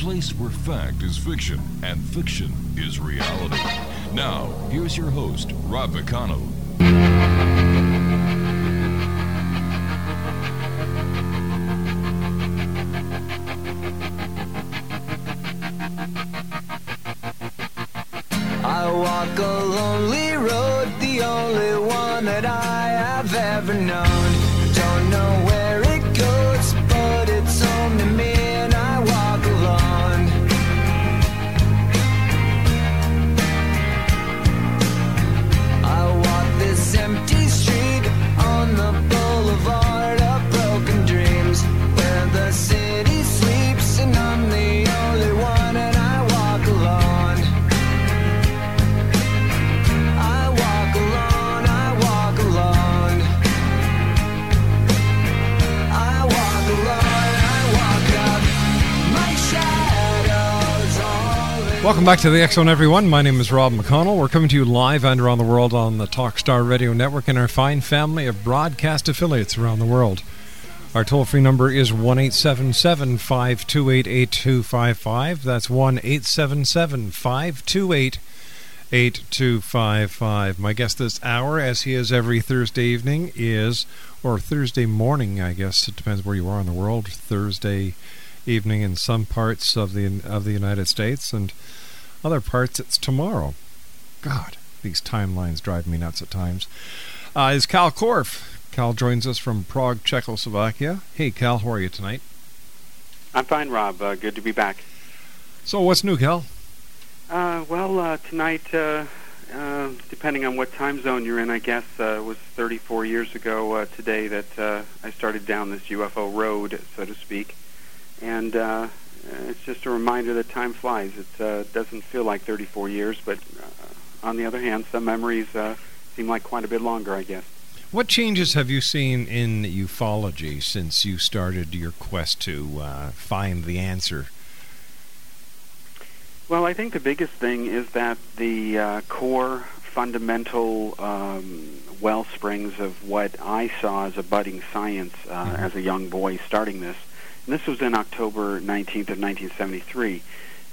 Place where fact is fiction and fiction is reality. Now, here's your host, Rob McConnell. Welcome back to the X Zone, everyone. My name is Rob McConnell. We're coming to you live and around the world on the Talkstar Radio Network and our fine family of broadcast affiliates around the world. Our toll free number is 1 877 528 8255. That's 1 877 528 8255. My guest this hour, as he is every Thursday evening, is, or Thursday morning, I guess, it depends where you are in the world, Thursday evening in some parts of the of the United States and other parts it's tomorrow. God, these timelines drive me nuts at times. Uh, is Kal Korff. Kal joins us from Prague, Czechoslovakia. Hey, Kal, how are you tonight? I'm fine, Rob. Uh, good to be back. So, what's new, Kal? Uh, well, uh, tonight, uh, uh, depending on what time zone you're in, I guess uh, it was 34 years ago uh, today that uh, I started down this UFO road, so to speak. And uh, it's just a reminder that time flies. It uh, doesn't feel like 34 years, but uh, on the other hand, some memories uh, seem like quite a bit longer, I guess. What changes have you seen in ufology since you started your quest to uh, find the answer? Well, I think the biggest thing is that the uh, core fundamental um, well springs of what I saw as a budding science uh, as a young boy starting this. And this was in October 19th of 1973,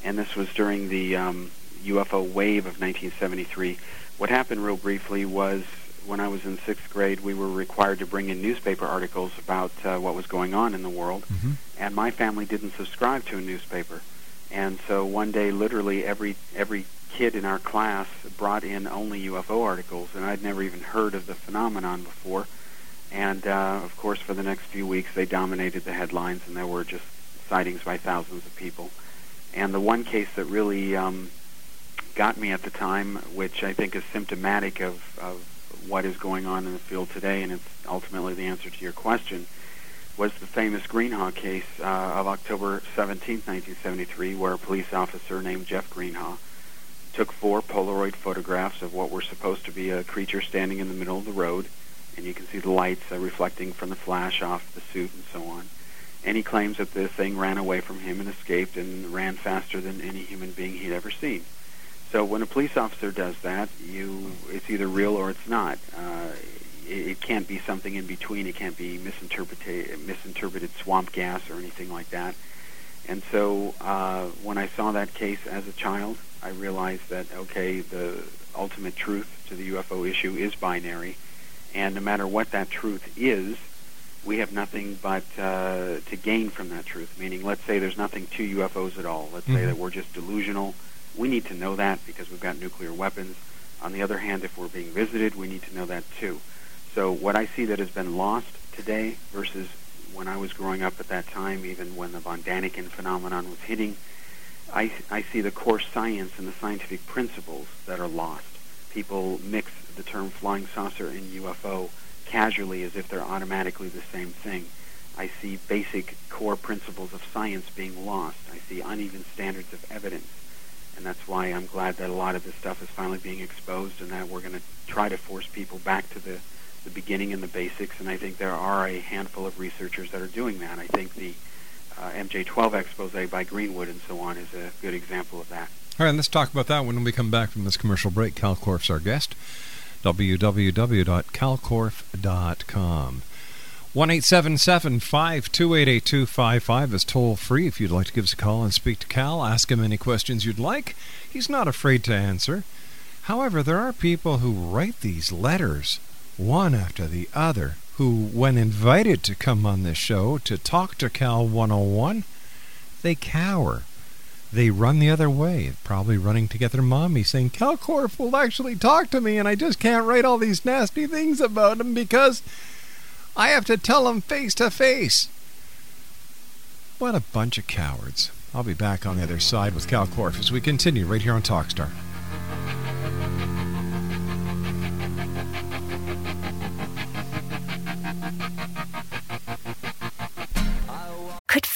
and this was during the um, UFO wave of 1973. What happened, real briefly, was when I was in sixth grade, we were required to bring in newspaper articles about uh, what was going on in the world, Mm-hmm. and my family didn't subscribe to a newspaper. And so one day, literally every every kid in our class brought in only UFO articles, and I'd never even heard of the phenomenon before. And uh, of course, for the next few weeks, they dominated the headlines, and there were just sightings by thousands of people. And the one case that really um, got me at the time, which I think is symptomatic of, of what is going on in the field today, and it's ultimately the answer to your question, was the famous Greenhaw case uh, of October 17, 1973, where a police officer named Jeff Greenhaw took four Polaroid photographs of what were supposed to be a creature standing in the middle of the road, and you can see the lights uh, reflecting from the flash off the suit and so on. And he claims that the thing ran away from him and escaped and ran faster than any human being he'd ever seen. So when a police officer does that, you it's either real or it's not. Uh, it, it can't be something in between. It can't be misinterpreted misinterpreted swamp gas or anything like that. And so uh, when I saw that case as a child, I realized that okay, the ultimate truth to the UFO issue is binary, and no matter what that truth is, we have nothing but uh, to gain from that truth. Meaning, let's say there's nothing to UFOs at all. Let's mm-hmm. say that we're just delusional. We need to know that because we've got nuclear weapons. On the other hand, if we're being visited, we need to know that too. So what I see that has been lost today versus when I was growing up at that time, even when the von Daniken phenomenon was hitting, I, I see the core science and the scientific principles that are lost. People mix the term flying saucer and UFO casually as if they're automatically the same thing. I see basic core principles of science being lost. I see uneven standards of evidence. And that's why I'm glad that a lot of this stuff is finally being exposed and that we're going to try to force people back to the, the beginning and the basics. And I think there are a handful of researchers that are doing that. I think the uh, MJ12 expose by Greenwood and so on is a good example of that. All right, let's talk about that when we come back from this commercial break. Kal Korff's our guest. www.kalkorff.com. 1 528 is toll free if you'd like to give us a call and speak to Kal. Ask him any questions you'd like. He's not afraid to answer. However, there are people who write these letters, one after the other, who, when invited to come on this show to talk to Kal 101, they cower. They run the other way, probably running to get their mommy, saying, Kal will actually talk to me, and I just can't write all these nasty things about him because I have to tell him face to face. What a bunch of cowards. I'll be back on the other side with Kal Korff as we continue right here on Talkstar.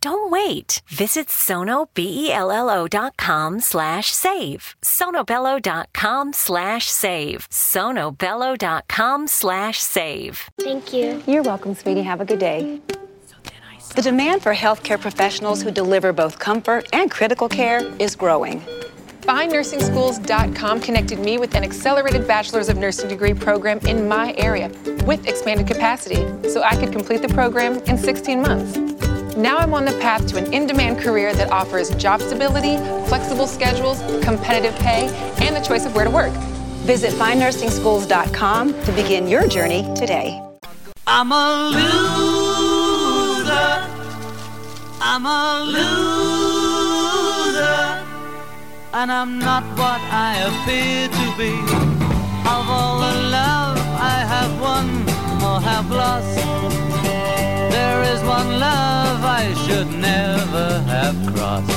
Don't wait. Visit sonobello.com slash save. sonobello.com slash save. sonobello.com slash save. Thank you. You're welcome, sweetie. Have a good day. The demand for healthcare professionals who deliver both comfort and critical care is growing. FindNursingSchools.com connected me with an accelerated Bachelor's of Nursing degree program in my area with expanded capacity so I could complete the program in 16 months. Now I'm on the path to an in demand career that offers job stability, flexible schedules, competitive pay, and the choice of where to work. Visit findnursingschools.com to begin your journey today. I'm a loser. I'm a loser. And I'm not what I appear to be. Of all the love I have won or have lost. There is one love I should never have crossed.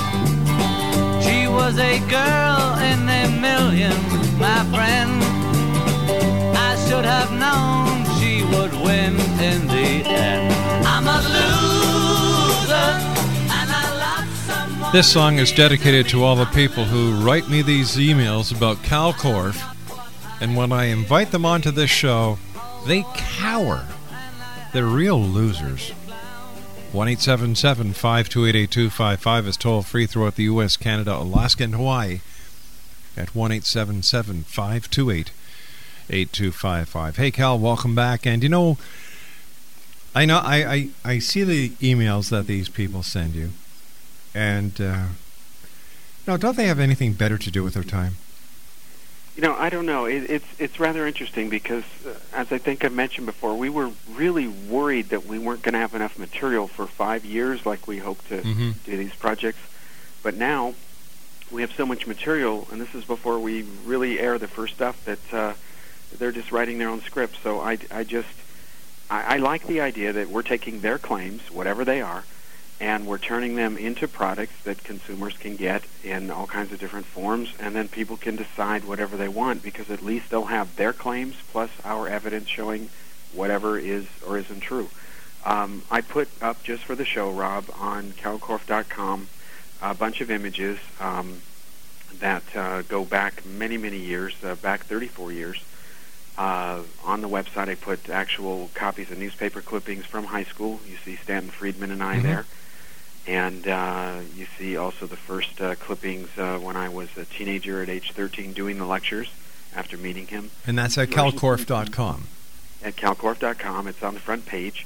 She was a girl in a million, my friend. I should have known she would win in the end. I'm a loser. This song is dedicated to all the people who write me these emails about Kal Korff And when I invite them onto this show, they cower. They're real losers. 1 528 8255 is toll free throughout the U.S., Canada, Alaska, and Hawaii at 1 528 8255. Hey, Kal, welcome back. And you know, I know I, I, I see the emails that these people send you. And, uh, no, don't they have anything better to do with their time? You know, I don't know. It, it's it's rather interesting because, uh, as I think I mentioned before, we were really worried that we weren't going to have enough material for five years, like we hoped to Mhm. do these projects. But now we have so much material, and this is before we really air the first stuff that uh, they're just writing their own scripts. So I, I just I, I like the idea that we're taking their claims, whatever they are, and we're turning them into products that consumers can get in all kinds of different forms, and then people can decide whatever they want because at least they'll have their claims plus our evidence showing whatever is or isn't true. Um, I put up just for the show, Rob, on kalkorff.com a bunch of images um, that uh, go back many, many years, uh, back 34 years. Uh, on the website, I put actual copies of newspaper clippings from high school. You see Stanton Friedman and I Mhm. there. And uh, you see also the first uh, clippings uh, when I was a teenager at age 13 doing the lectures after meeting him And that's at kalkorff.com. at kalkorff.com. It's on the front page.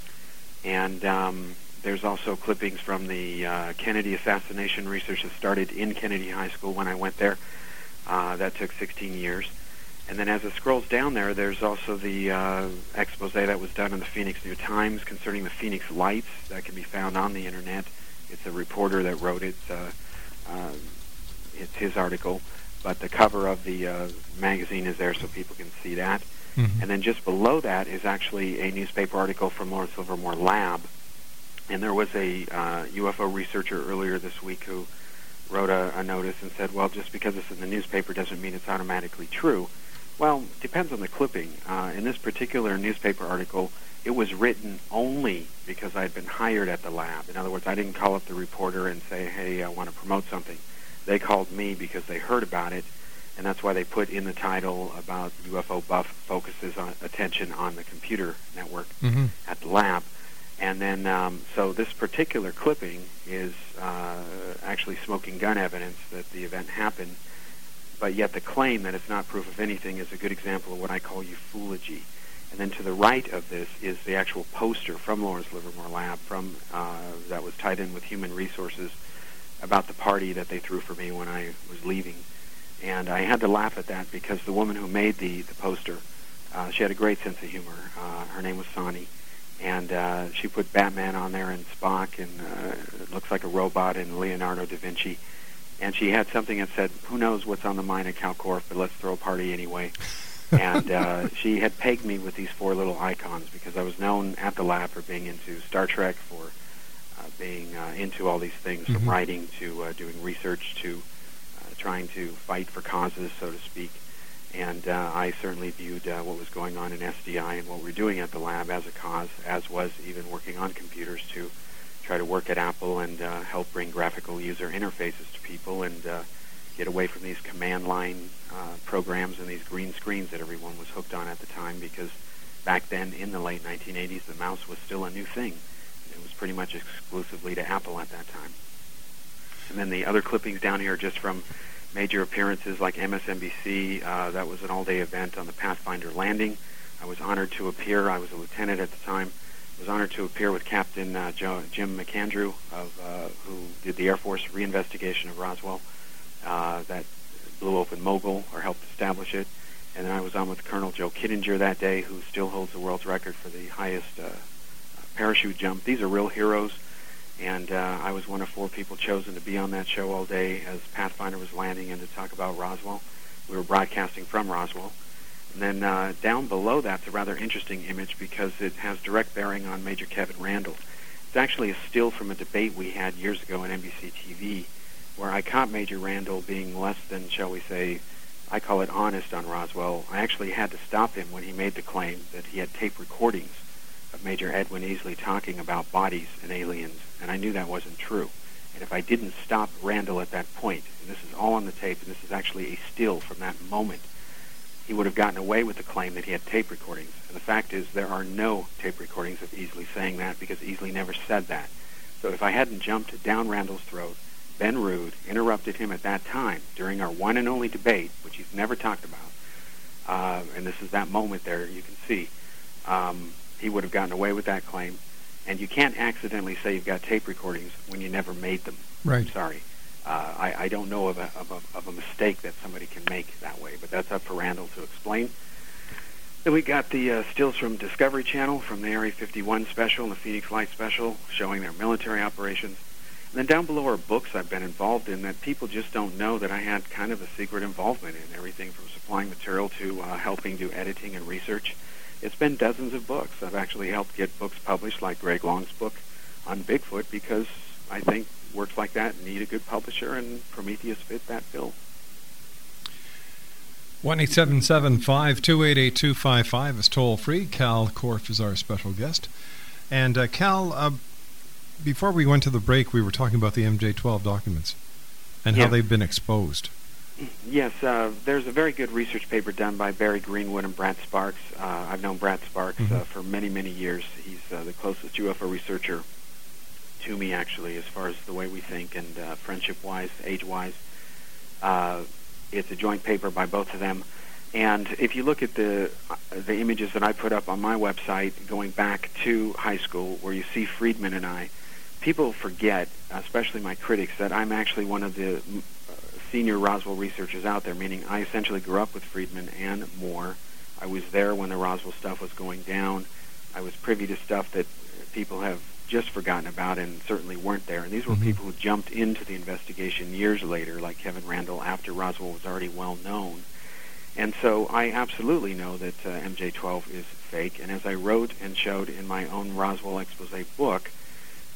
And um, there's also clippings from the uh, Kennedy assassination research that started in Kennedy High School when I went there. Uh, that took 16 years. And then as it scrolls down there, there's also the uh, expose that was done in the Phoenix New Times concerning the Phoenix Lights that can be found on the internet. It's a reporter that wrote it. Uh, uh, it's his article, but the cover of the uh, magazine is there so people can see that. Mhm. And then just below that is actually a newspaper article from Lawrence Livermore Lab. And there was a uh, UFO researcher earlier this week who wrote a, a notice and said, well, just because it's in the newspaper doesn't mean it's automatically true. Well, depends on the clipping. Uh, in this particular newspaper article, it was written only because I'd been hired at the lab. In other words, I didn't call up the reporter and say, hey, I want to promote something. They called me because they heard about it, and that's why they put in the title about UFO Buff focuses on attention on the computer network Mhm. at the lab. And then, um, so this particular clipping is uh, actually smoking gun evidence that the event happened, but yet the claim that it's not proof of anything is a good example of what I call ufology. And then to the right of this is the actual poster from Lawrence Livermore Lab from uh, that was tied in with Human Resources about the party that they threw for me when I was leaving. And I had to laugh at that because the woman who made the, the poster, uh, she had a great sense of humor. Uh, her name was Sonny. And uh, she put Batman on there and Spock and uh, looks like a robot and Leonardo da Vinci. And she had something that said, who knows what's on the mind of Kal Korff, but let's throw a party anyway. And uh, she had pegged me with these four little icons because I was known at the lab for being into Star Trek, for uh, being uh, into all these things, from Mhm. writing to uh, doing research to uh, trying to fight for causes, so to speak. And uh, I certainly viewed uh, what was going on in SDI and what we're doing at the lab as a cause, as was even working on computers to try to work at Apple and uh, help bring graphical user interfaces to people and uh, get away from these command line uh, programs and these green screens that everyone was hooked on at the time because back then in the late 1980s the mouse was still a new thing. It was pretty much exclusively to Apple at that time. And then the other clippings down here are just from major appearances like MSNBC. Uh, that was an all-day event on the Pathfinder landing. I was honored to appear. I was a lieutenant at the time. I was honored to appear with Captain uh, Jim McAndrew, of, uh, who did the Air Force reinvestigation of Roswell. That blew open Mogul or helped establish it. And then I was on with Colonel Joe Kittinger that day, who still holds the world's record for the highest uh, parachute jump. These are real heroes and uh, I was one of four people chosen to be on that show all day as Pathfinder was landing and to talk about Roswell. We were broadcasting from Roswell. And then uh, down below that's a rather interesting image because it has direct bearing on Major Kevin Randle. It's actually a still from a debate we had years ago on NBC TV where I caught Major Randle being less than, shall we say, I call it honest on Roswell. I actually had to stop him when he made the claim that he had tape recordings of Major Edwin Easley talking about bodies and aliens, and I knew that wasn't true. And if I didn't stop Randle at that point, and this is all on the tape, and this is actually a still from that moment, he would have gotten away with the claim that he had tape recordings. And the fact is, there are no tape recordings of Easley saying that because Easley never said that. So if I hadn't jumped down Randle's throat, been rude, interrupted him at that time during our one and only debate, which he's never talked about, uh, and this is that moment there you can see, um, he would have gotten away with that claim. And you can't accidentally say you've got tape recordings when you never made them. Right. I'm sorry. Uh, I, I don't know of a, of, a, of a mistake that somebody can make that way, but that's up for Randle to explain. Then we got the uh, stills from Discovery Channel from the Area 51 special and the Phoenix Light special showing their military operations. And then down below are books I've been involved in that people just don't know that I had kind of a secret involvement in, everything from supplying material to uh, helping do editing and research. It's been dozens of books. I've actually helped get books published like Greg Long's book on Bigfoot because I think works like that need a good publisher, and Prometheus fit that bill. One eight seven seven five two eight eight two five five is toll free. Kal Korff is our special guest, and uh, Kal. Uh, before we went to the break, we were talking about the MJ12 documents and Yeah. how they've been exposed. Yes, uh, there's a very good research paper done by Barry Greenwood and Brad Sparks. Uh, I've known Brad Sparks uh, Mhm. for many, many years. He's uh, the closest UFO researcher to me, actually, as far as the way we think and uh, friendship-wise, age-wise. Uh, it's a joint paper by both of them. And if you look at the uh, the images that I put up on my website going back to high school, where you see Friedman and I, people forget, especially my critics, that I'm actually one of the uh, senior Roswell researchers out there, meaning I essentially grew up with Friedman and Moore. I was there when the Roswell stuff was going down. I was privy to stuff that people have just forgotten about and certainly weren't there. And these were Mhm. people who jumped into the investigation years later, like Kevin Randle, after Roswell was already well known. And so I absolutely know that uh, MJ12 is fake. And as I wrote and showed in my own Roswell expose book,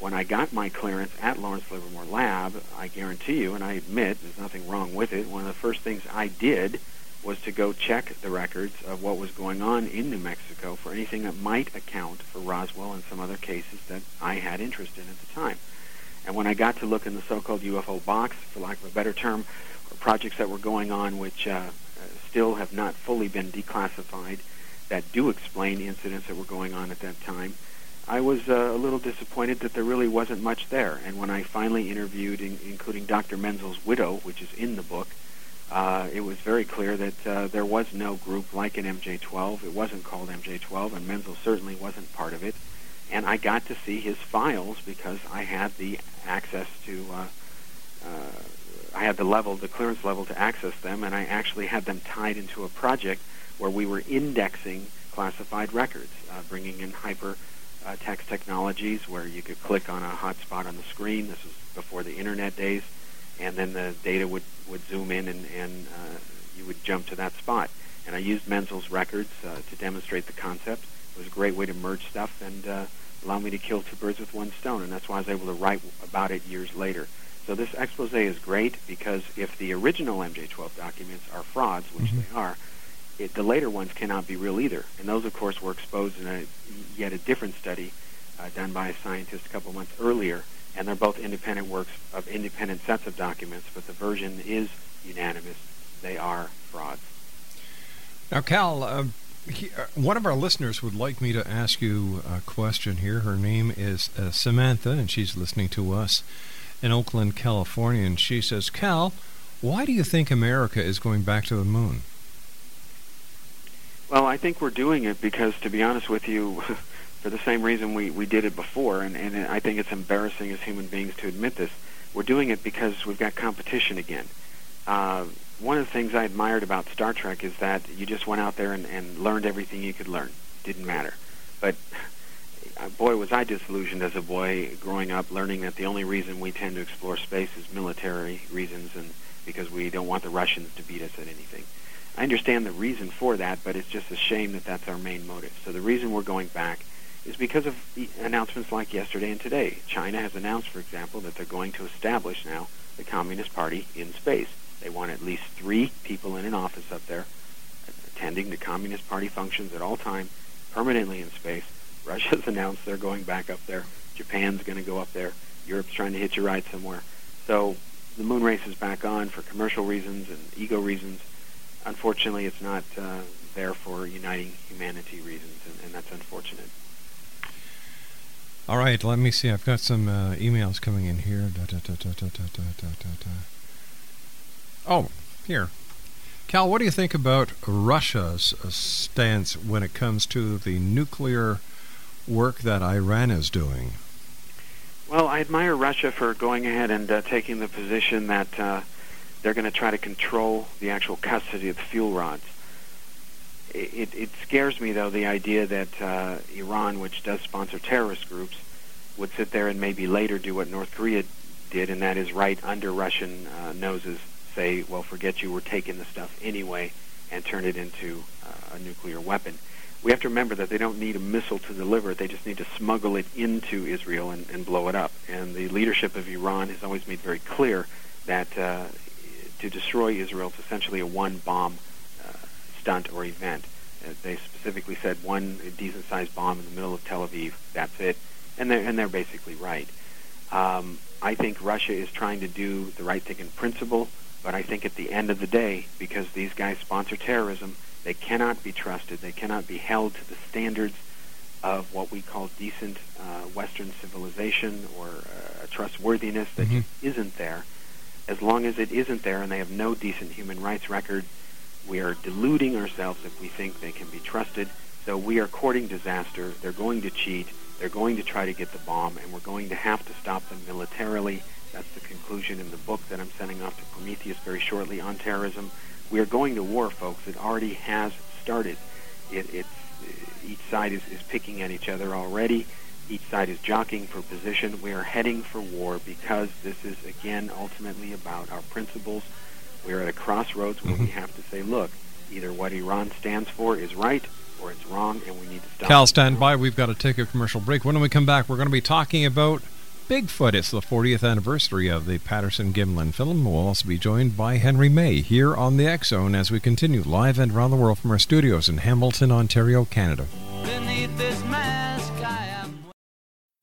when I got my clearance at Lawrence Livermore Lab, I guarantee you, and I admit there's nothing wrong with it, one of the first things I did was to go check the records of what was going on in New Mexico for anything that might account for Roswell and some other cases that I had interest in at the time. And when I got to look in the so-called UFO box, for lack of a better term, projects that were going on which uh, still have not fully been declassified, that do explain incidents that were going on at that time, I was uh, a little disappointed that there really wasn't much there. And when I finally interviewed, in, including Dr. Menzel's widow, which is in the book, uh, it was very clear that uh, there was no group like an MJ12. It wasn't called MJ12, and Menzel certainly wasn't part of it. And I got to see his files because I had the access to, uh, uh, I had the level, the clearance level to access them, and I actually had them tied into a project where we were indexing classified records, uh, bringing in hyper uh, text technologies where you could click on a hotspot on the screen. This was before the internet days, and then the data would, would zoom in and, and uh, you would jump to that spot. And I used Menzel's records uh, to demonstrate the concept. It was a great way to merge stuff and uh, allow me to kill two birds with one stone, and that's why I was able to write about it years later. So this expose is great because if the original MJ12 documents are frauds, which Mhm. they are, it, the later ones cannot be real either. And those, of course, were exposed in a yet a different study uh, done by a scientist a couple months earlier. And they're both independent works of independent sets of documents, but the version is unanimous. They are frauds. Now, Kal, uh, he, uh, one of our listeners would like me to ask you a question here. Her name is uh, Samantha, and she's listening to us in Oakland, California. And she says, Kal, why do you think America is going back to the moon? Well, I think we're doing it because, to be honest with you, for the same reason we, we did it before, and, and I think it's embarrassing as human beings to admit this. We're doing it because we've got competition again. Uh, one of the things I admired about Star Trek is that you just went out there and, and learned everything you could learn. Didn't matter. But uh, boy, was I disillusioned as a boy growing up, learning that the only reason we tend to explore space is military reasons, and because we don't want the Russians to beat us at anything. I understand the reason for that, but it's just a shame that that's our main motive. So the reason we're going back is because of the announcements like yesterday and today. China has announced, for example, that they're going to establish now the Communist Party in space. They want at least three people in an office up there attending the Communist Party functions at all time, permanently in space. Russia's announced they're going back up there. Japan's going to go up there. Europe's trying to hitch a ride somewhere. So the moon race is back on for commercial reasons and ego reasons. Unfortunately, it's not uh, there for uniting humanity reasons, and, and that's unfortunate. All right, let me see. I've got some uh, emails coming in here. Da, da, da, oh, here. Kal, what do you think about Russia's uh, stance when it comes to the nuclear work that Iran is doing? Well, I admire Russia for going ahead and uh, taking the position that uh, they're going to try to control the actual custody of the fuel rods. It, it scares me, though, the idea that uh, Iran, which does sponsor terrorist groups, would sit there and maybe later do what North Korea did, and that is right under Russian uh, noses say, well, forget you, we're taking the stuff anyway, and turn it into uh, a nuclear weapon. We have to remember that they don't need a missile to deliver it. They just need to smuggle it into Israel and, and blow it up. And the leadership of Iran has always made very clear that uh, to destroy Israel is essentially a one-bomb uh, stunt or event. Uh, they specifically said one decent-sized bomb in the middle of Tel Aviv. That's it, and they're and they're basically right. Um, I think Russia is trying to do the right thing in principle, but I think at the end of the day, because these guys sponsor terrorism, they cannot be trusted. They cannot be held to the standards of what we call decent uh, Western civilization or uh, trustworthiness that mm-hmm. isn't there. As long as it isn't there and they have no decent human rights record, we are deluding ourselves if we think they can be trusted. So we are courting disaster. They're going to cheat. They're going to try to get the bomb, and we're going to have to stop them militarily. That's the conclusion in the book that I'm sending off to Prometheus very shortly on terrorism. We are going to war, folks. It already has started. It, it's each side is, is picking at each other already. Each side is jockeying for position. We are heading for war because this is, again, ultimately about our principles. We are at a crossroads where mm-hmm. we have to say, look, either what Iran stands for is right or it's wrong, and we need to stop. Kal, stand by. We've got to take a commercial break. When we come back, we're going to be talking about Bigfoot. It's the 40th anniversary of the Patterson Gimlin film. We'll also be joined by Henry May here on the X Zone as we continue live and around the world from our studios in Hamilton, Ontario, Canada.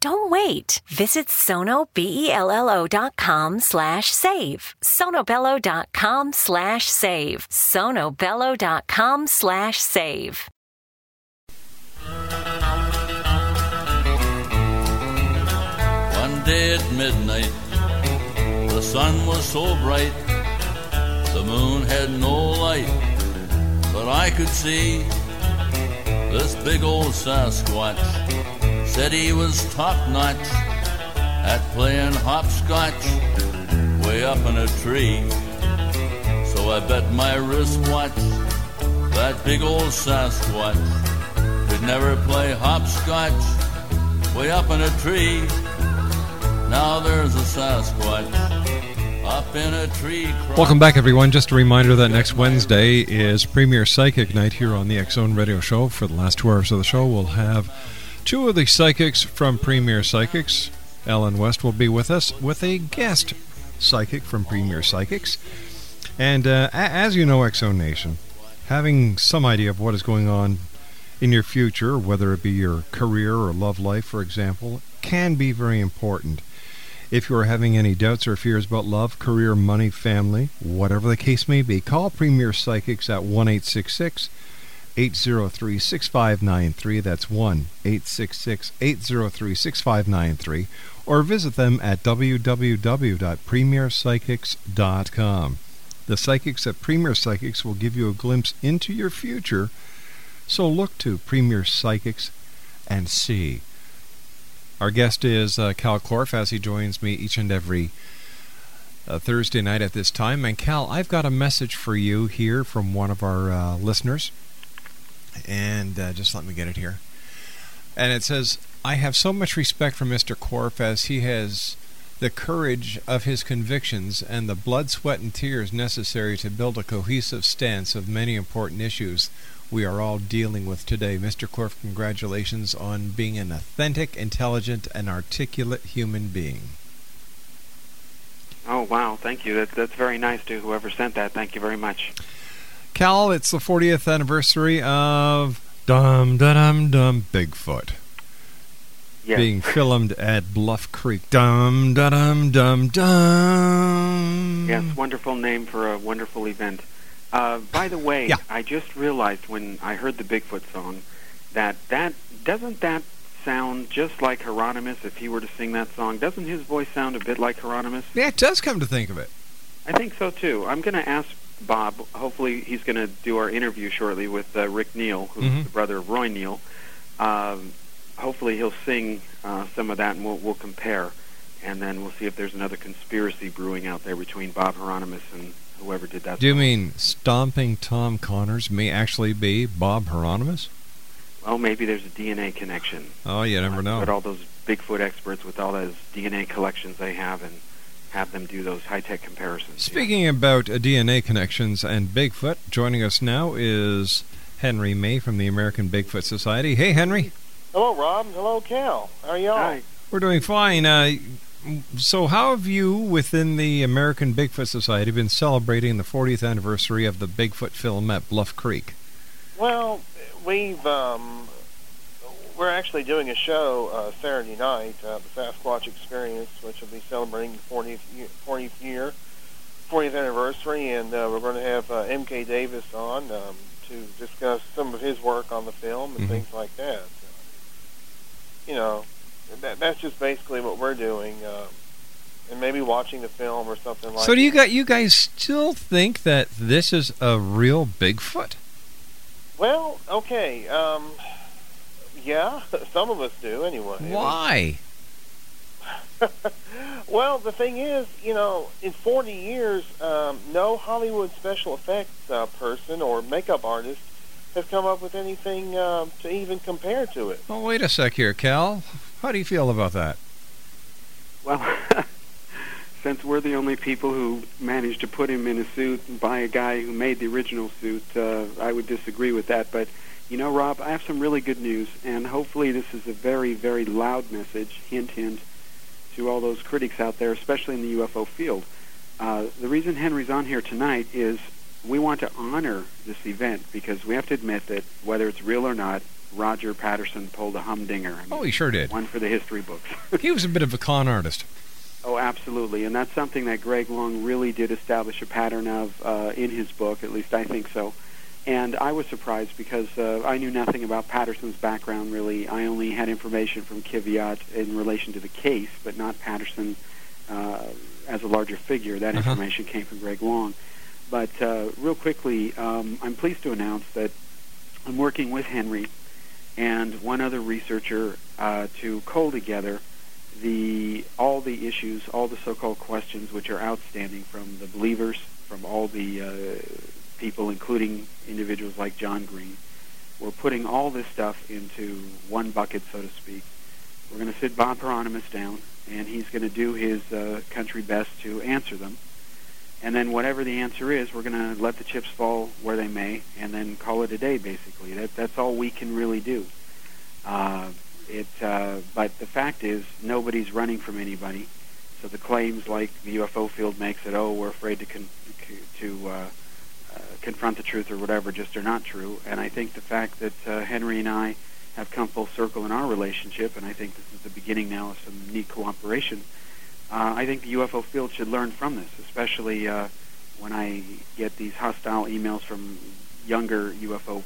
don't wait. Visit sonobello.com slash save. sonobello.com slash save. sonobello.com slash save. One day at midnight, the sun was so bright, the moon had no light, but I could see this big old Sasquatch Said he was top notch at playing hopscotch way up in a tree. So I bet my wristwatch that big old Sasquatch could never play hopscotch way up in a tree. Now there's a Sasquatch up in a tree. Welcome back, everyone. Just a reminder that next Wednesday is Premier Psychic Night here on the Zone Radio Show. For the last two hours of the show, we'll have Two of the psychics from Premier Psychics, Ellen West, will be with us with a guest psychic from Premier Psychics. And uh, as you know, Zone Nation, having some idea of what is going on in your future, whether it be your career or love life, for example, can be very important. If you are having any doubts or fears about love, career, money, family, whatever the case may be, call Premier Psychics at 1 866 803 6593. That's 1 866 803 6593. or visit them at www.premierpsychics.com. The psychics at Premier Psychics will give you a glimpse into your future, so look to Premier Psychics and see. Our guest is uh, Kal Korff as he joins me each and every uh, Thursday night at this time. And Kal, I've got a message for you here from one of our uh, listeners. And uh, just let me get it here. And it says, I have so much respect for Mr. Korff as he has the courage of his convictions and the blood, sweat, and tears necessary to build a cohesive stance of many important issues we are all dealing with today. Mr. Korff, congratulations on being an authentic, intelligent, and articulate human being. Oh wow, thank you. That, that's very nice to whoever sent that. Thank you very much. Kal, it's the 40th anniversary of Dum Dum Dum Bigfoot yes. being filmed at Bluff Creek. Dum dum dum dum. Yes, wonderful name for a wonderful event. Uh, by the way, yeah. I just realized when I heard the Bigfoot song that that doesn't that sound just like Heironimus if he were to sing that song? Doesn't his voice sound a bit like Heironimus? Yeah, it does come to think of it. I think so too. I'm going to ask Bob. Hopefully, he's going to do our interview shortly with uh, Rick Neal, who's Mhm. the brother of Roy Neal. Um, hopefully, he'll sing uh, some of that, and we'll, we'll compare. And then we'll see if there's another conspiracy brewing out there between Bob Heironimus and whoever did that. Do you song. mean Stomping Tom Connors may actually be Bob Heironimus? Well, maybe there's a DNA connection. Oh, you never know. But all those Bigfoot experts with all those DNA collections they have and have them do those high-tech comparisons. Speaking about uh, DNA connections and Bigfoot, joining us now is Henry May from the American Bigfoot Society. Hey, Henry. Hello, Rob. Hello, Kal. How are y'all? We're doing fine. Uh, so, how have you, within the American Bigfoot Society, been celebrating the 40th anniversary of the Bigfoot film at Bluff Creek? Well, we've um, we're actually doing a show uh, Saturday night, uh, the Sasquatch Experience, which will be celebrating the 40th year, 40th year, 40th anniversary, and uh, we're going to have uh, M.K. Davis on um, to discuss some of his work on the film and Mhm. things like that. you know, that, that's just basically what we're doing, um, and maybe watching the film or something like. so, do you got you guys still think that this is a real Bigfoot? Well, okay. Um, yeah, some of us do anyway. Why? well, the thing is, you know, in 40 years, um, no Hollywood special effects uh, person or makeup artist has come up with anything um, to even compare to it. Well, wait a sec here, Kal. How do you feel about that? Well, since we're the only people who managed to put him in a suit by a guy who made the original suit, uh, I would disagree with that. But you know, Rob, I have some really good news, and hopefully this is a very, very loud message. Hint, hint, to all those critics out there, especially in the UFO field. Uh, the reason Henry's on here tonight is we want to honor this event because we have to admit that whether it's real or not, Roger Patterson pulled a humdinger. I mean, Oh, he sure did. One for the history books. he was a bit of a con artist. Oh, absolutely, and that's something that Greg Long really did establish a pattern of uh, in his book. At least I think so. And I was surprised because uh, I knew nothing about Patterson's background. Really, I only had information from Kiviat in relation to the case, but not Patterson uh, as a larger figure. That Uh-huh. information came from Greg Long. But uh, real quickly, um, I'm pleased to announce that I'm working with Henry and one other researcher uh, to cull together the all the issues, all the so-called questions which are outstanding from the believers, from all the uh, people, including individuals like John Green. We're putting all this stuff into one bucket, so to speak. We're going to sit Bob Heironimus down, and he's going to do his uh, country best to answer them. And then whatever the answer is, we're going to let the chips fall where they may, and then call it a day. Basically, that that's all we can really do. Uh, it, uh, but the fact is, nobody's running from anybody. So the claims like the UFO field makes it, oh, we're afraid to con- to uh, confront the truth or whatever, just are not true. And I think the fact that uh, Henry and I have come full circle in our relationship, and I think this is the beginning now of some neat cooperation. Uh, I think the UFO field should learn from this, especially uh, when I get these hostile emails from younger UFO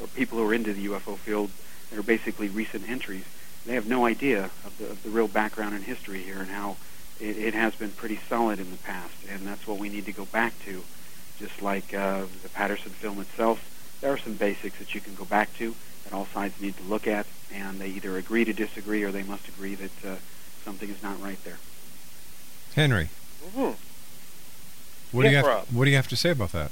or people who are into the UFO field that are basically recent entries. they have no idea of the, of the real background and history here and how it, it has been pretty solid in the past, and that's what we need to go back to. Just like uh, the Patterson film itself, there are some basics that you can go back to that all sides need to look at, and they either agree to disagree or they must agree that uh, something is not right there. Henry, hmm what do you have? Rob. What do you have to say about that?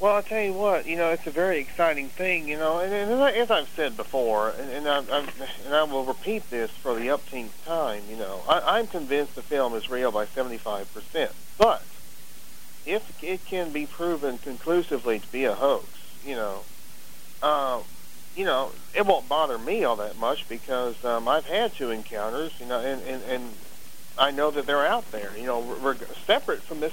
Well, I'll tell you what, you know, it's a very exciting thing, you know, and, and as I- as I've said before, and, and, I, I, and I will repeat this for the upteenth time, you know, I, I'm convinced the film is real by 75%. But if it can be proven conclusively to be a hoax, you know, uh, you know, it won't bother me all that much because um, I've had two encounters, you know, and, and, and I know that they're out there, you know, reg- separate from this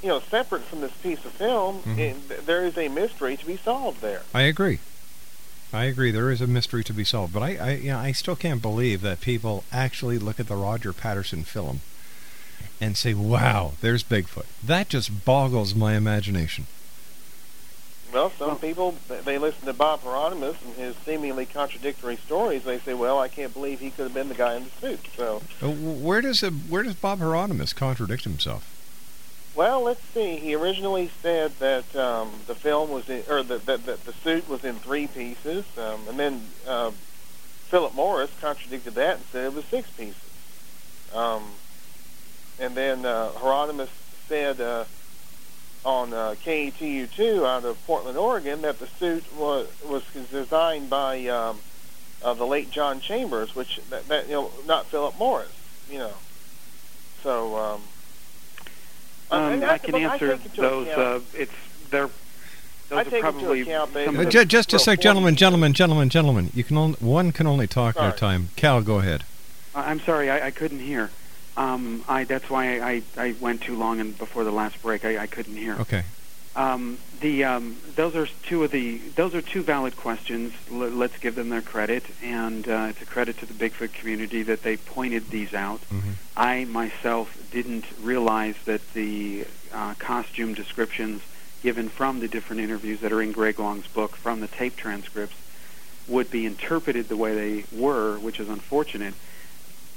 you know, separate from this piece of film, Mhm. it, there is a mystery to be solved there. I agree. I agree. There is a mystery to be solved, but I, I, you know, I still can't believe that people actually look at the Roger Patterson film and say, "Wow, there's Bigfoot." That just boggles my imagination. Well, some people they listen to Bob Heironimus and his seemingly contradictory stories. They say, "Well, I can't believe he could have been the guy in the suit." So, Uh, Where does where does Bob Heironimus contradict himself? well, let's see. He originally said that um, the film was in, or that the, the, the suit was in three pieces, um, and then uh, Philip Morris contradicted that and said it was six pieces. Um, and then uh, Heironimus said uh, on uh, KATU2 out of Portland, Oregon, that the suit was was designed by um, uh, the late John Chambers, which that, that you know not Philip Morris, you know. So um, Um, and I can but I answer take those. Uh, it's they're those I are take probably account they- some of the ju- just a sec, for- gentlemen, gentlemen, gentlemen, gentlemen. You can only, one can only talk at a time. Kal, go ahead. I- I'm sorry, I, I couldn't hear. Um, I that's why I, I went too long and before the last break I, I couldn't hear. Okay. Um, the um, those are two of the those are two valid questions. L- let's give them their credit, and uh, it's a credit to the Bigfoot community that they pointed these out. Mhm. I myself didn't realize that the uh, costume descriptions given from the different interviews that are in Greg Long's book from the tape transcripts would be interpreted the way they were, which is unfortunate.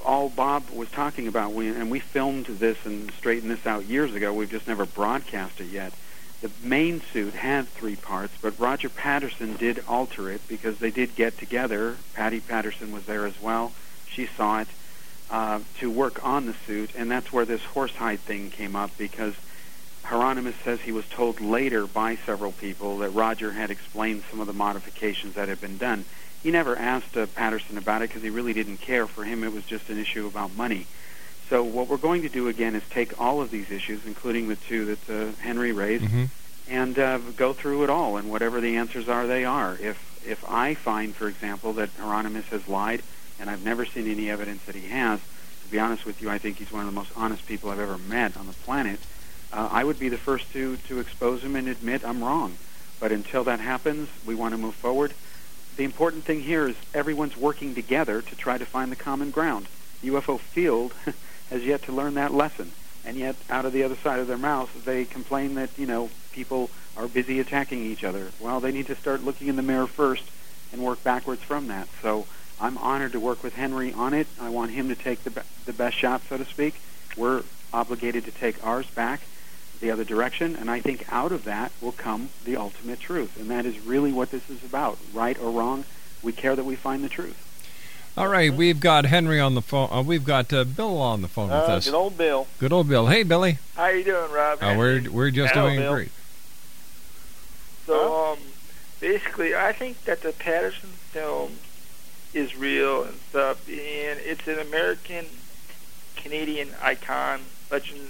All Bob was talking about, we, and we filmed this and straightened this out years ago. We've just never broadcast it yet. The main suit had three parts, but Roger Patterson did alter it because they did get together. Patty Patterson was there as well. She saw it uh, to work on the suit, and that's where this horsehide thing came up because Heironimus says he was told later by several people that Roger had explained some of the modifications that had been done. He never asked uh, Patterson about it because he really didn't care. For him, it was just an issue about money. So what we're going to do again is take all of these issues, including the two that uh, Henry raised, Mhm. and uh, go through it all. And whatever the answers are, they are. If if I find, for example, that Heironimus has lied, and I've never seen any evidence that he has, to be honest with you, I think he's one of the most honest people I've ever met on the planet. Uh, I would be the first to to expose him and admit I'm wrong. But until that happens, we want to move forward. The important thing here is everyone's working together to try to find the common ground. The UFO field has yet to learn that lesson, and yet out of the other side of their mouth, they complain that you know people are busy attacking each other. Well, they need to start looking in the mirror first and work backwards from that. So I'm honored to work with Henry on it. I want him to take the be- the best shot, so to speak. We're obligated to take ours back the other direction, and I think out of that will come the ultimate truth, and that is really what this is about. Right or wrong, we care that we find the truth. All right, we've got Henry on the phone. Uh, we've got uh, Bill on the phone with uh, us. good old Bill. Good old Bill. Hey, Billy. How you doing, Rob? Uh, we're we're just Hello, doing Bill. great. So, um, basically, I think that the Patterson film is real and stuff, and it's an American Canadian icon, legend,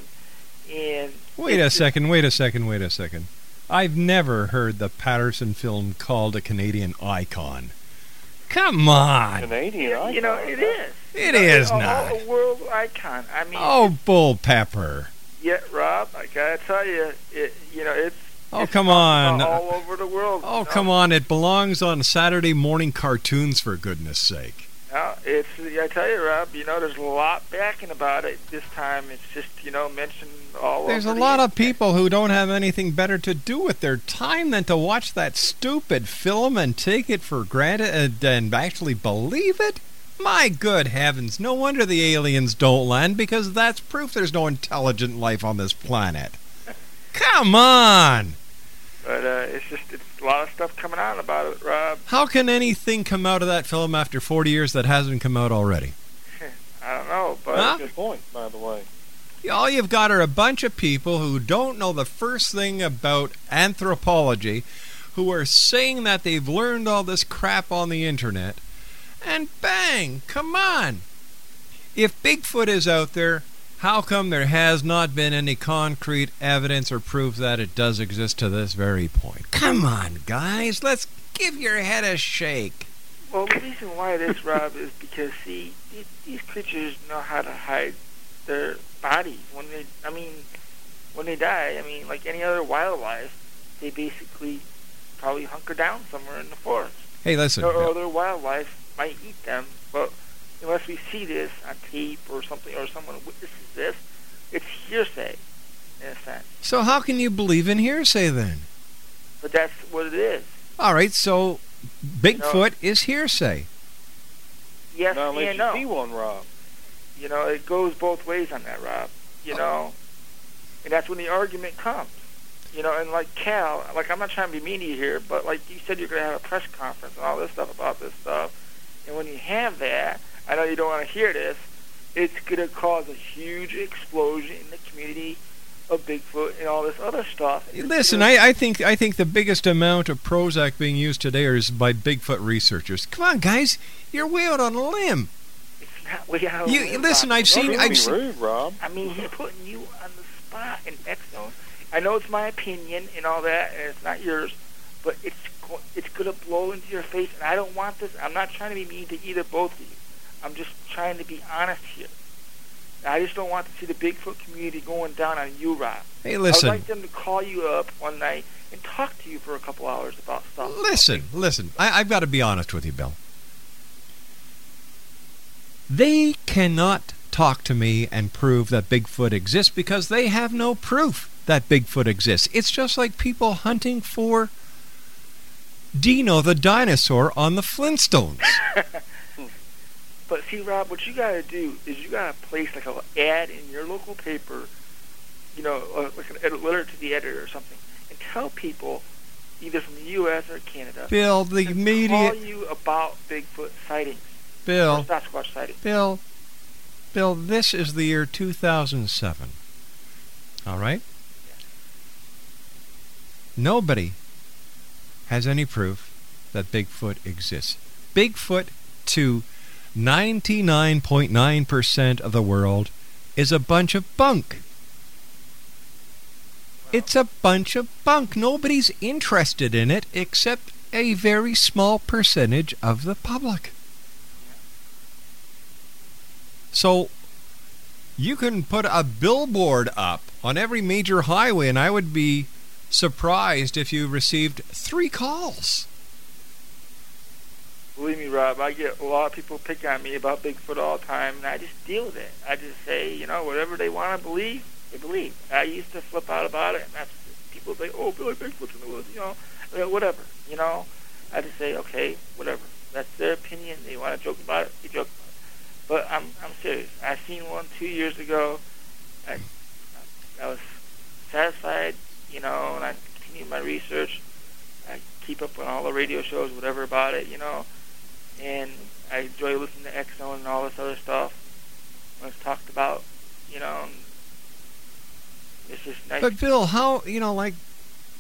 and Wait a second. Wait a second. Wait a second. I've never heard the Patterson film called a Canadian icon. Come on. Canadian icon. you know it is. It is a, not. a world icon. I mean, Oh, bull pepper. yeah, Rob, I gotta tell you, it, you know, it's Oh, come on. all over the world. Oh, you know? come on. It belongs on Saturday morning cartoons, for goodness sake. No, it's I tell you, Rob. You know, there's a lot backing about it this time. It's just you know mentioned all There's a the lot of people who don't have anything better to do with their time than to watch that stupid film and take it for granted and, and actually believe it. My good heavens, no wonder the aliens don't land because that's proof there's no intelligent life on this planet. Come on! But uh, it's just it's a lot of stuff coming out about it, Rob. How can anything come out of that film after 40 years that hasn't come out already? I don't know, but Huh? Good point, by the way. All you've got are a bunch of people who don't know the first thing about anthropology, who are saying that they've learned all this crap on the internet, and bang, come on. If Bigfoot is out there, how come there has not been any concrete evidence or proof that it does exist to this very point? Come on, guys, let's give your head a shake. Well, the reason why this, Rob, is because see, these, these creatures know how to hide their bodies when they. I mean, when they die. I mean, like any other wildlife, they basically probably hunker down somewhere in the forest. Hey, listen. Or other wildlife might eat them, but unless we see this on tape or something, or someone witnesses this, it's hearsay, in a sense. So, how can you believe in hearsay then? But that's what it is. All right, so Bigfoot is hearsay. Yes Not unless and you no. see one, Rob. You know, it goes both ways on that, Rob. You know, and that's when the argument comes. You know, and like Kal, like I'm not trying to be mean to you here, but like you said, you're going to have a press conference and all this stuff about this stuff. And when you have that, I know you don't want to hear this. It's going to cause a huge explosion in the community of Bigfoot and all this other stuff. Listen, I, I think I think the biggest amount of Prozac being used today is by Bigfoot researchers. Come on, guys, you're way out on a limb. It's not way out. You- of listen. I've seen- I've seen- Rude, Rob. I mean, he's putting you on the spot in X Zone. I know it's my opinion and all that, and it's not yours, but it's it's gonna blow into your face, and I don't want this. I'm not trying to be mean to either both of you. I'm just trying to be honest here. I just don't want to see the Bigfoot community going down on you, Rob. Hey, listen. I'd like them to call you up one night and talk to you for a couple hours about stuff. Listen, listen. I, I've got to be honest with you, Bill. They cannot talk to me and prove that Bigfoot exists because they have no proof that Bigfoot exists. It's just like people hunting for Dino the dinosaur on the Flintstones. But see, Rob, what you got to do is you got to place like an ad in your local paper, you know, uh, like an ed- letter to the editor or something, and tell people, either from the U.S. or Canada, Bill, the media- call you about Bigfoot sightings Bill, Sasquatch sightings. Bill, Bill, this is the year 2007. All right? Nobody has any proof that Bigfoot exists. Bigfoot to 99.9% of the world is a bunch of bunk. It's a bunch of bunk. Nobody's interested in it except a very small percentage of the public. So you can put a billboard up on every major highway, and I would be surprised if you received three calls. Believe me, Rob, I get a lot of people pick on me about Bigfoot all the time, and I just deal with it. I just say, you know, whatever they want to believe, they believe. I used to flip out about it, and that's people say, oh, Billy Bigfoot's in the woods, you know, whatever, you know. I just say, okay, whatever. That's their opinion. They want to joke about it, they joke about it. But I'm I'm serious. I seen one two years ago. I I was satisfied, you know, and I continued my research. I keep up on all the radio shows, whatever about it, you know and I enjoy listening to X Zone and all this other stuff when it's talked about, you know. It's just nice. But Bill, how you know, like,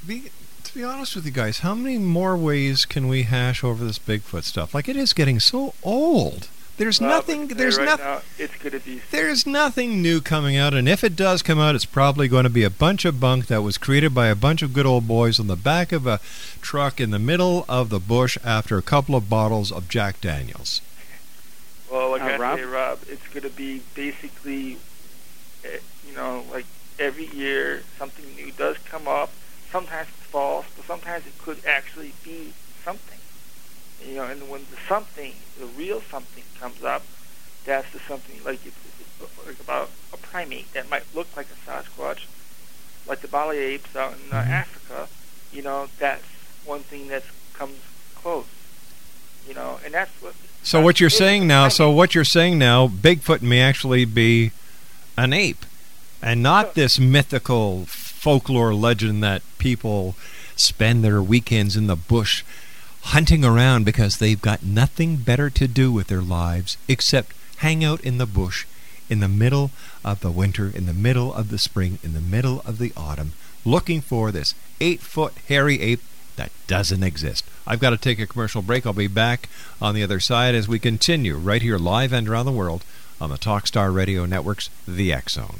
be to be honest with you guys, how many more ways can we hash over this Bigfoot stuff? Like, it is getting so old. There's Well, nothing. There's right nothing. Now, it's going to be. There's nothing new coming out, and if it does come out, it's probably going to be a bunch of bunk that was created by a bunch of good old boys on the back of a truck in the middle of the bush after a couple of bottles of Jack Daniels. Well, like Uh, I Rob? say, Rob, it's going to be basically, eh, you know, like every year something new does come up. Sometimes it's false, but sometimes it could actually be something. You know, and when the something, the real something comes up, that's the something like it's, it's like about a primate that might look like a Sasquatch, like the Bili apes out in uh, Africa. You know, that's one thing that comes close. You know, and that's what. So what you're saying now? So what you're saying now? Bigfoot may actually be an ape, and not this mythical folklore legend that people spend their weekends in the bush hunting around because they've got nothing better to do with their lives except hang out in the bush in the middle of the winter, in the middle of the spring, in the middle of the autumn, looking for this eight foot hairy ape that doesn't exist. I've got to take a commercial break. I'll be back on the other side as we continue right here live and around the world on the Talkstar Radio Network's The X Zone.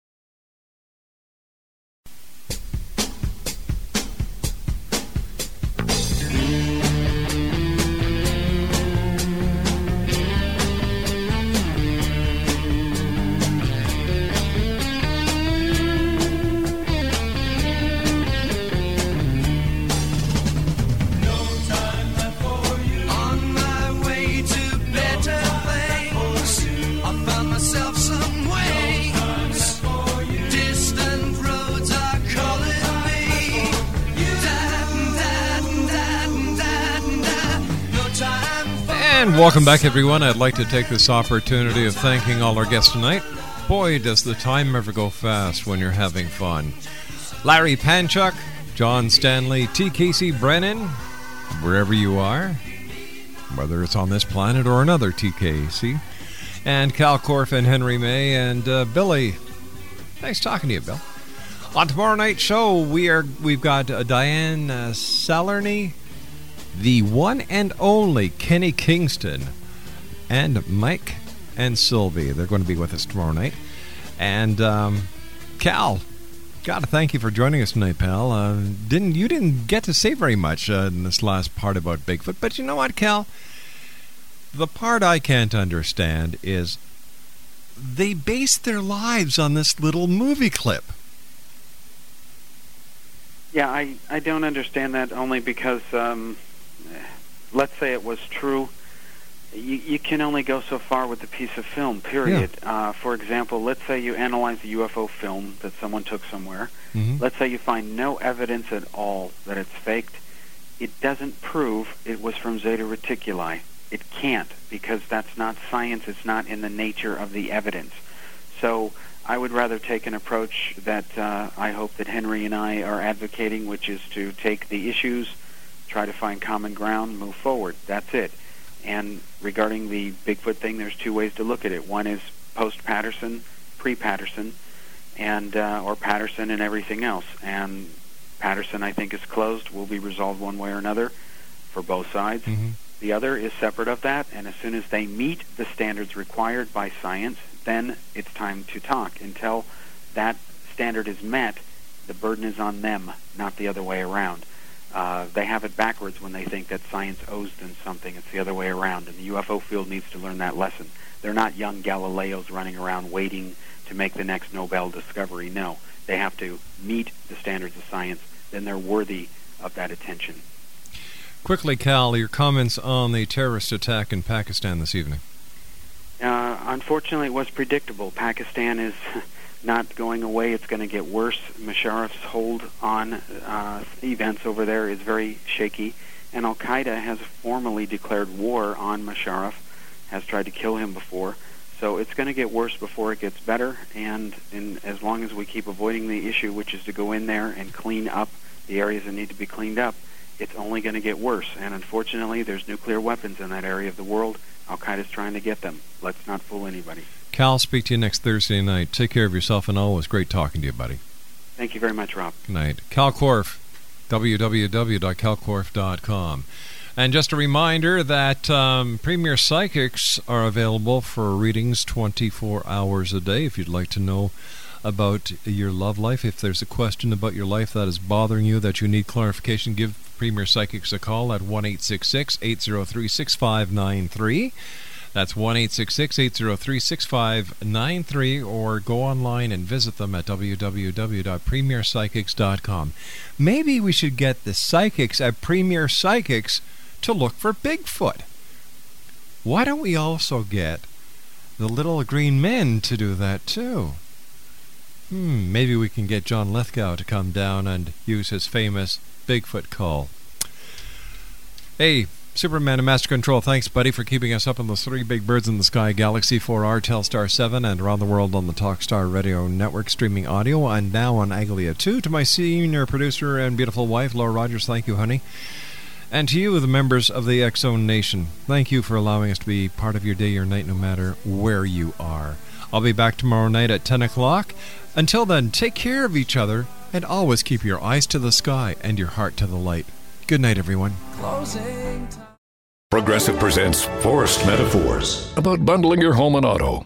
And welcome back, everyone. I'd like to take this opportunity of thanking all our guests tonight. Boy, does the time ever go fast when you're having fun. Larry Panchuk, John Stanley, T. Casey Brennan, wherever you are, whether it's on this planet or another TKC, and Kal Korff and Henry May and uh, Billy. Nice talking to you, Bill. On tomorrow night's show, we are we've got uh, Diane uh, Salerny, the one and only Kenny Kingston, and Mike and Sylvie. They're going to be with us tomorrow night. And um, Kal, gotta thank you for joining us tonight, pal. Uh, didn't you didn't get to say very much uh, in this last part about Bigfoot, but you know what, Kal? The part I can't understand is they base their lives on this little movie clip. Yeah, I, I don't understand that only because, um, let's say it was true, you, you can only go so far with a piece of film, period. Uh, for example, let's say you analyze a UFO film that someone took somewhere. Mhm. Let's say you find no evidence at all that it's faked. It doesn't prove it was from Zeta Reticuli. It can't because that's not science. It's not in the nature of the evidence. So I would rather take an approach that uh, I hope that Henry and I are advocating, which is to take the issues, try to find common ground, move forward. That's it. And regarding the Bigfoot thing, there's two ways to look at it. One is post Patterson, pre Patterson, and uh, or Patterson and everything else. And Patterson, I think, is closed. Will be resolved one way or another for both sides. The other is separate of that, and as soon as they meet the standards required by science, then it's time to talk. Until that standard is met, the burden is on them, not the other way around. Uh, they have it backwards when they think that science owes them something. It's the other way around, and the UFO field needs to learn that lesson. They're not young Galileos running around waiting to make the next Nobel discovery. No, they have to meet the standards of science. Then they're worthy of that attention. Quickly, Kal, your comments on the terrorist attack in Pakistan this evening. Uh, unfortunately, it was predictable. Pakistan is not going away. It's going to get worse. Musharraf's hold on uh, events over there is very shaky, and Al Qaeda has formally declared war on Musharraf, has tried to kill him before. So it's going to get worse before it gets better, and in, as long as we keep avoiding the issue, which is to go in there and clean up the areas that need to be cleaned up, it's only going to get worse. And unfortunately, there's nuclear weapons in that area of the world. Al Qaeda's trying to get them. Let's not fool anybody. Kal, speak to you next Thursday night. Take care of yourself, and always great talking to you, buddy. Thank you very much, Rob. Good night. Kal Korff, www.kalkorff.com. And just a reminder that um, Premier Psychics are available for readings 24 hours a day if you'd like to know about your love life. If there's a question about your life that is bothering you that you need clarification, give Premier Psychics a call at 1 803 6593. That's 1 803 6593, or go online and visit them at www.premierpsychics.com. Maybe we should get the psychics at Premier Psychics to look for Bigfoot. Why don't we also get the little green men to do that too? Hmm, maybe we can get John Lithgow to come down and use his famous Bigfoot call. Hey, Superman and Master Control, thanks, buddy, for keeping us up on those three big birds in the sky Galaxy 4R, Telstar 7, and around the world on the Talkstar Radio Network, streaming audio, and now on Aglia 2. To my senior producer and beautiful wife, Laura Rogers, thank you, honey. And to you, the members of the X Zone Nation, thank you for allowing us to be part of your day or night, no matter where you are. I'll be back tomorrow night at 10 o'clock. Until then, take care of each other and always keep your eyes to the sky and your heart to the light. Good night, everyone. Closing Progressive presents Forced Metaphors about bundling your home and auto.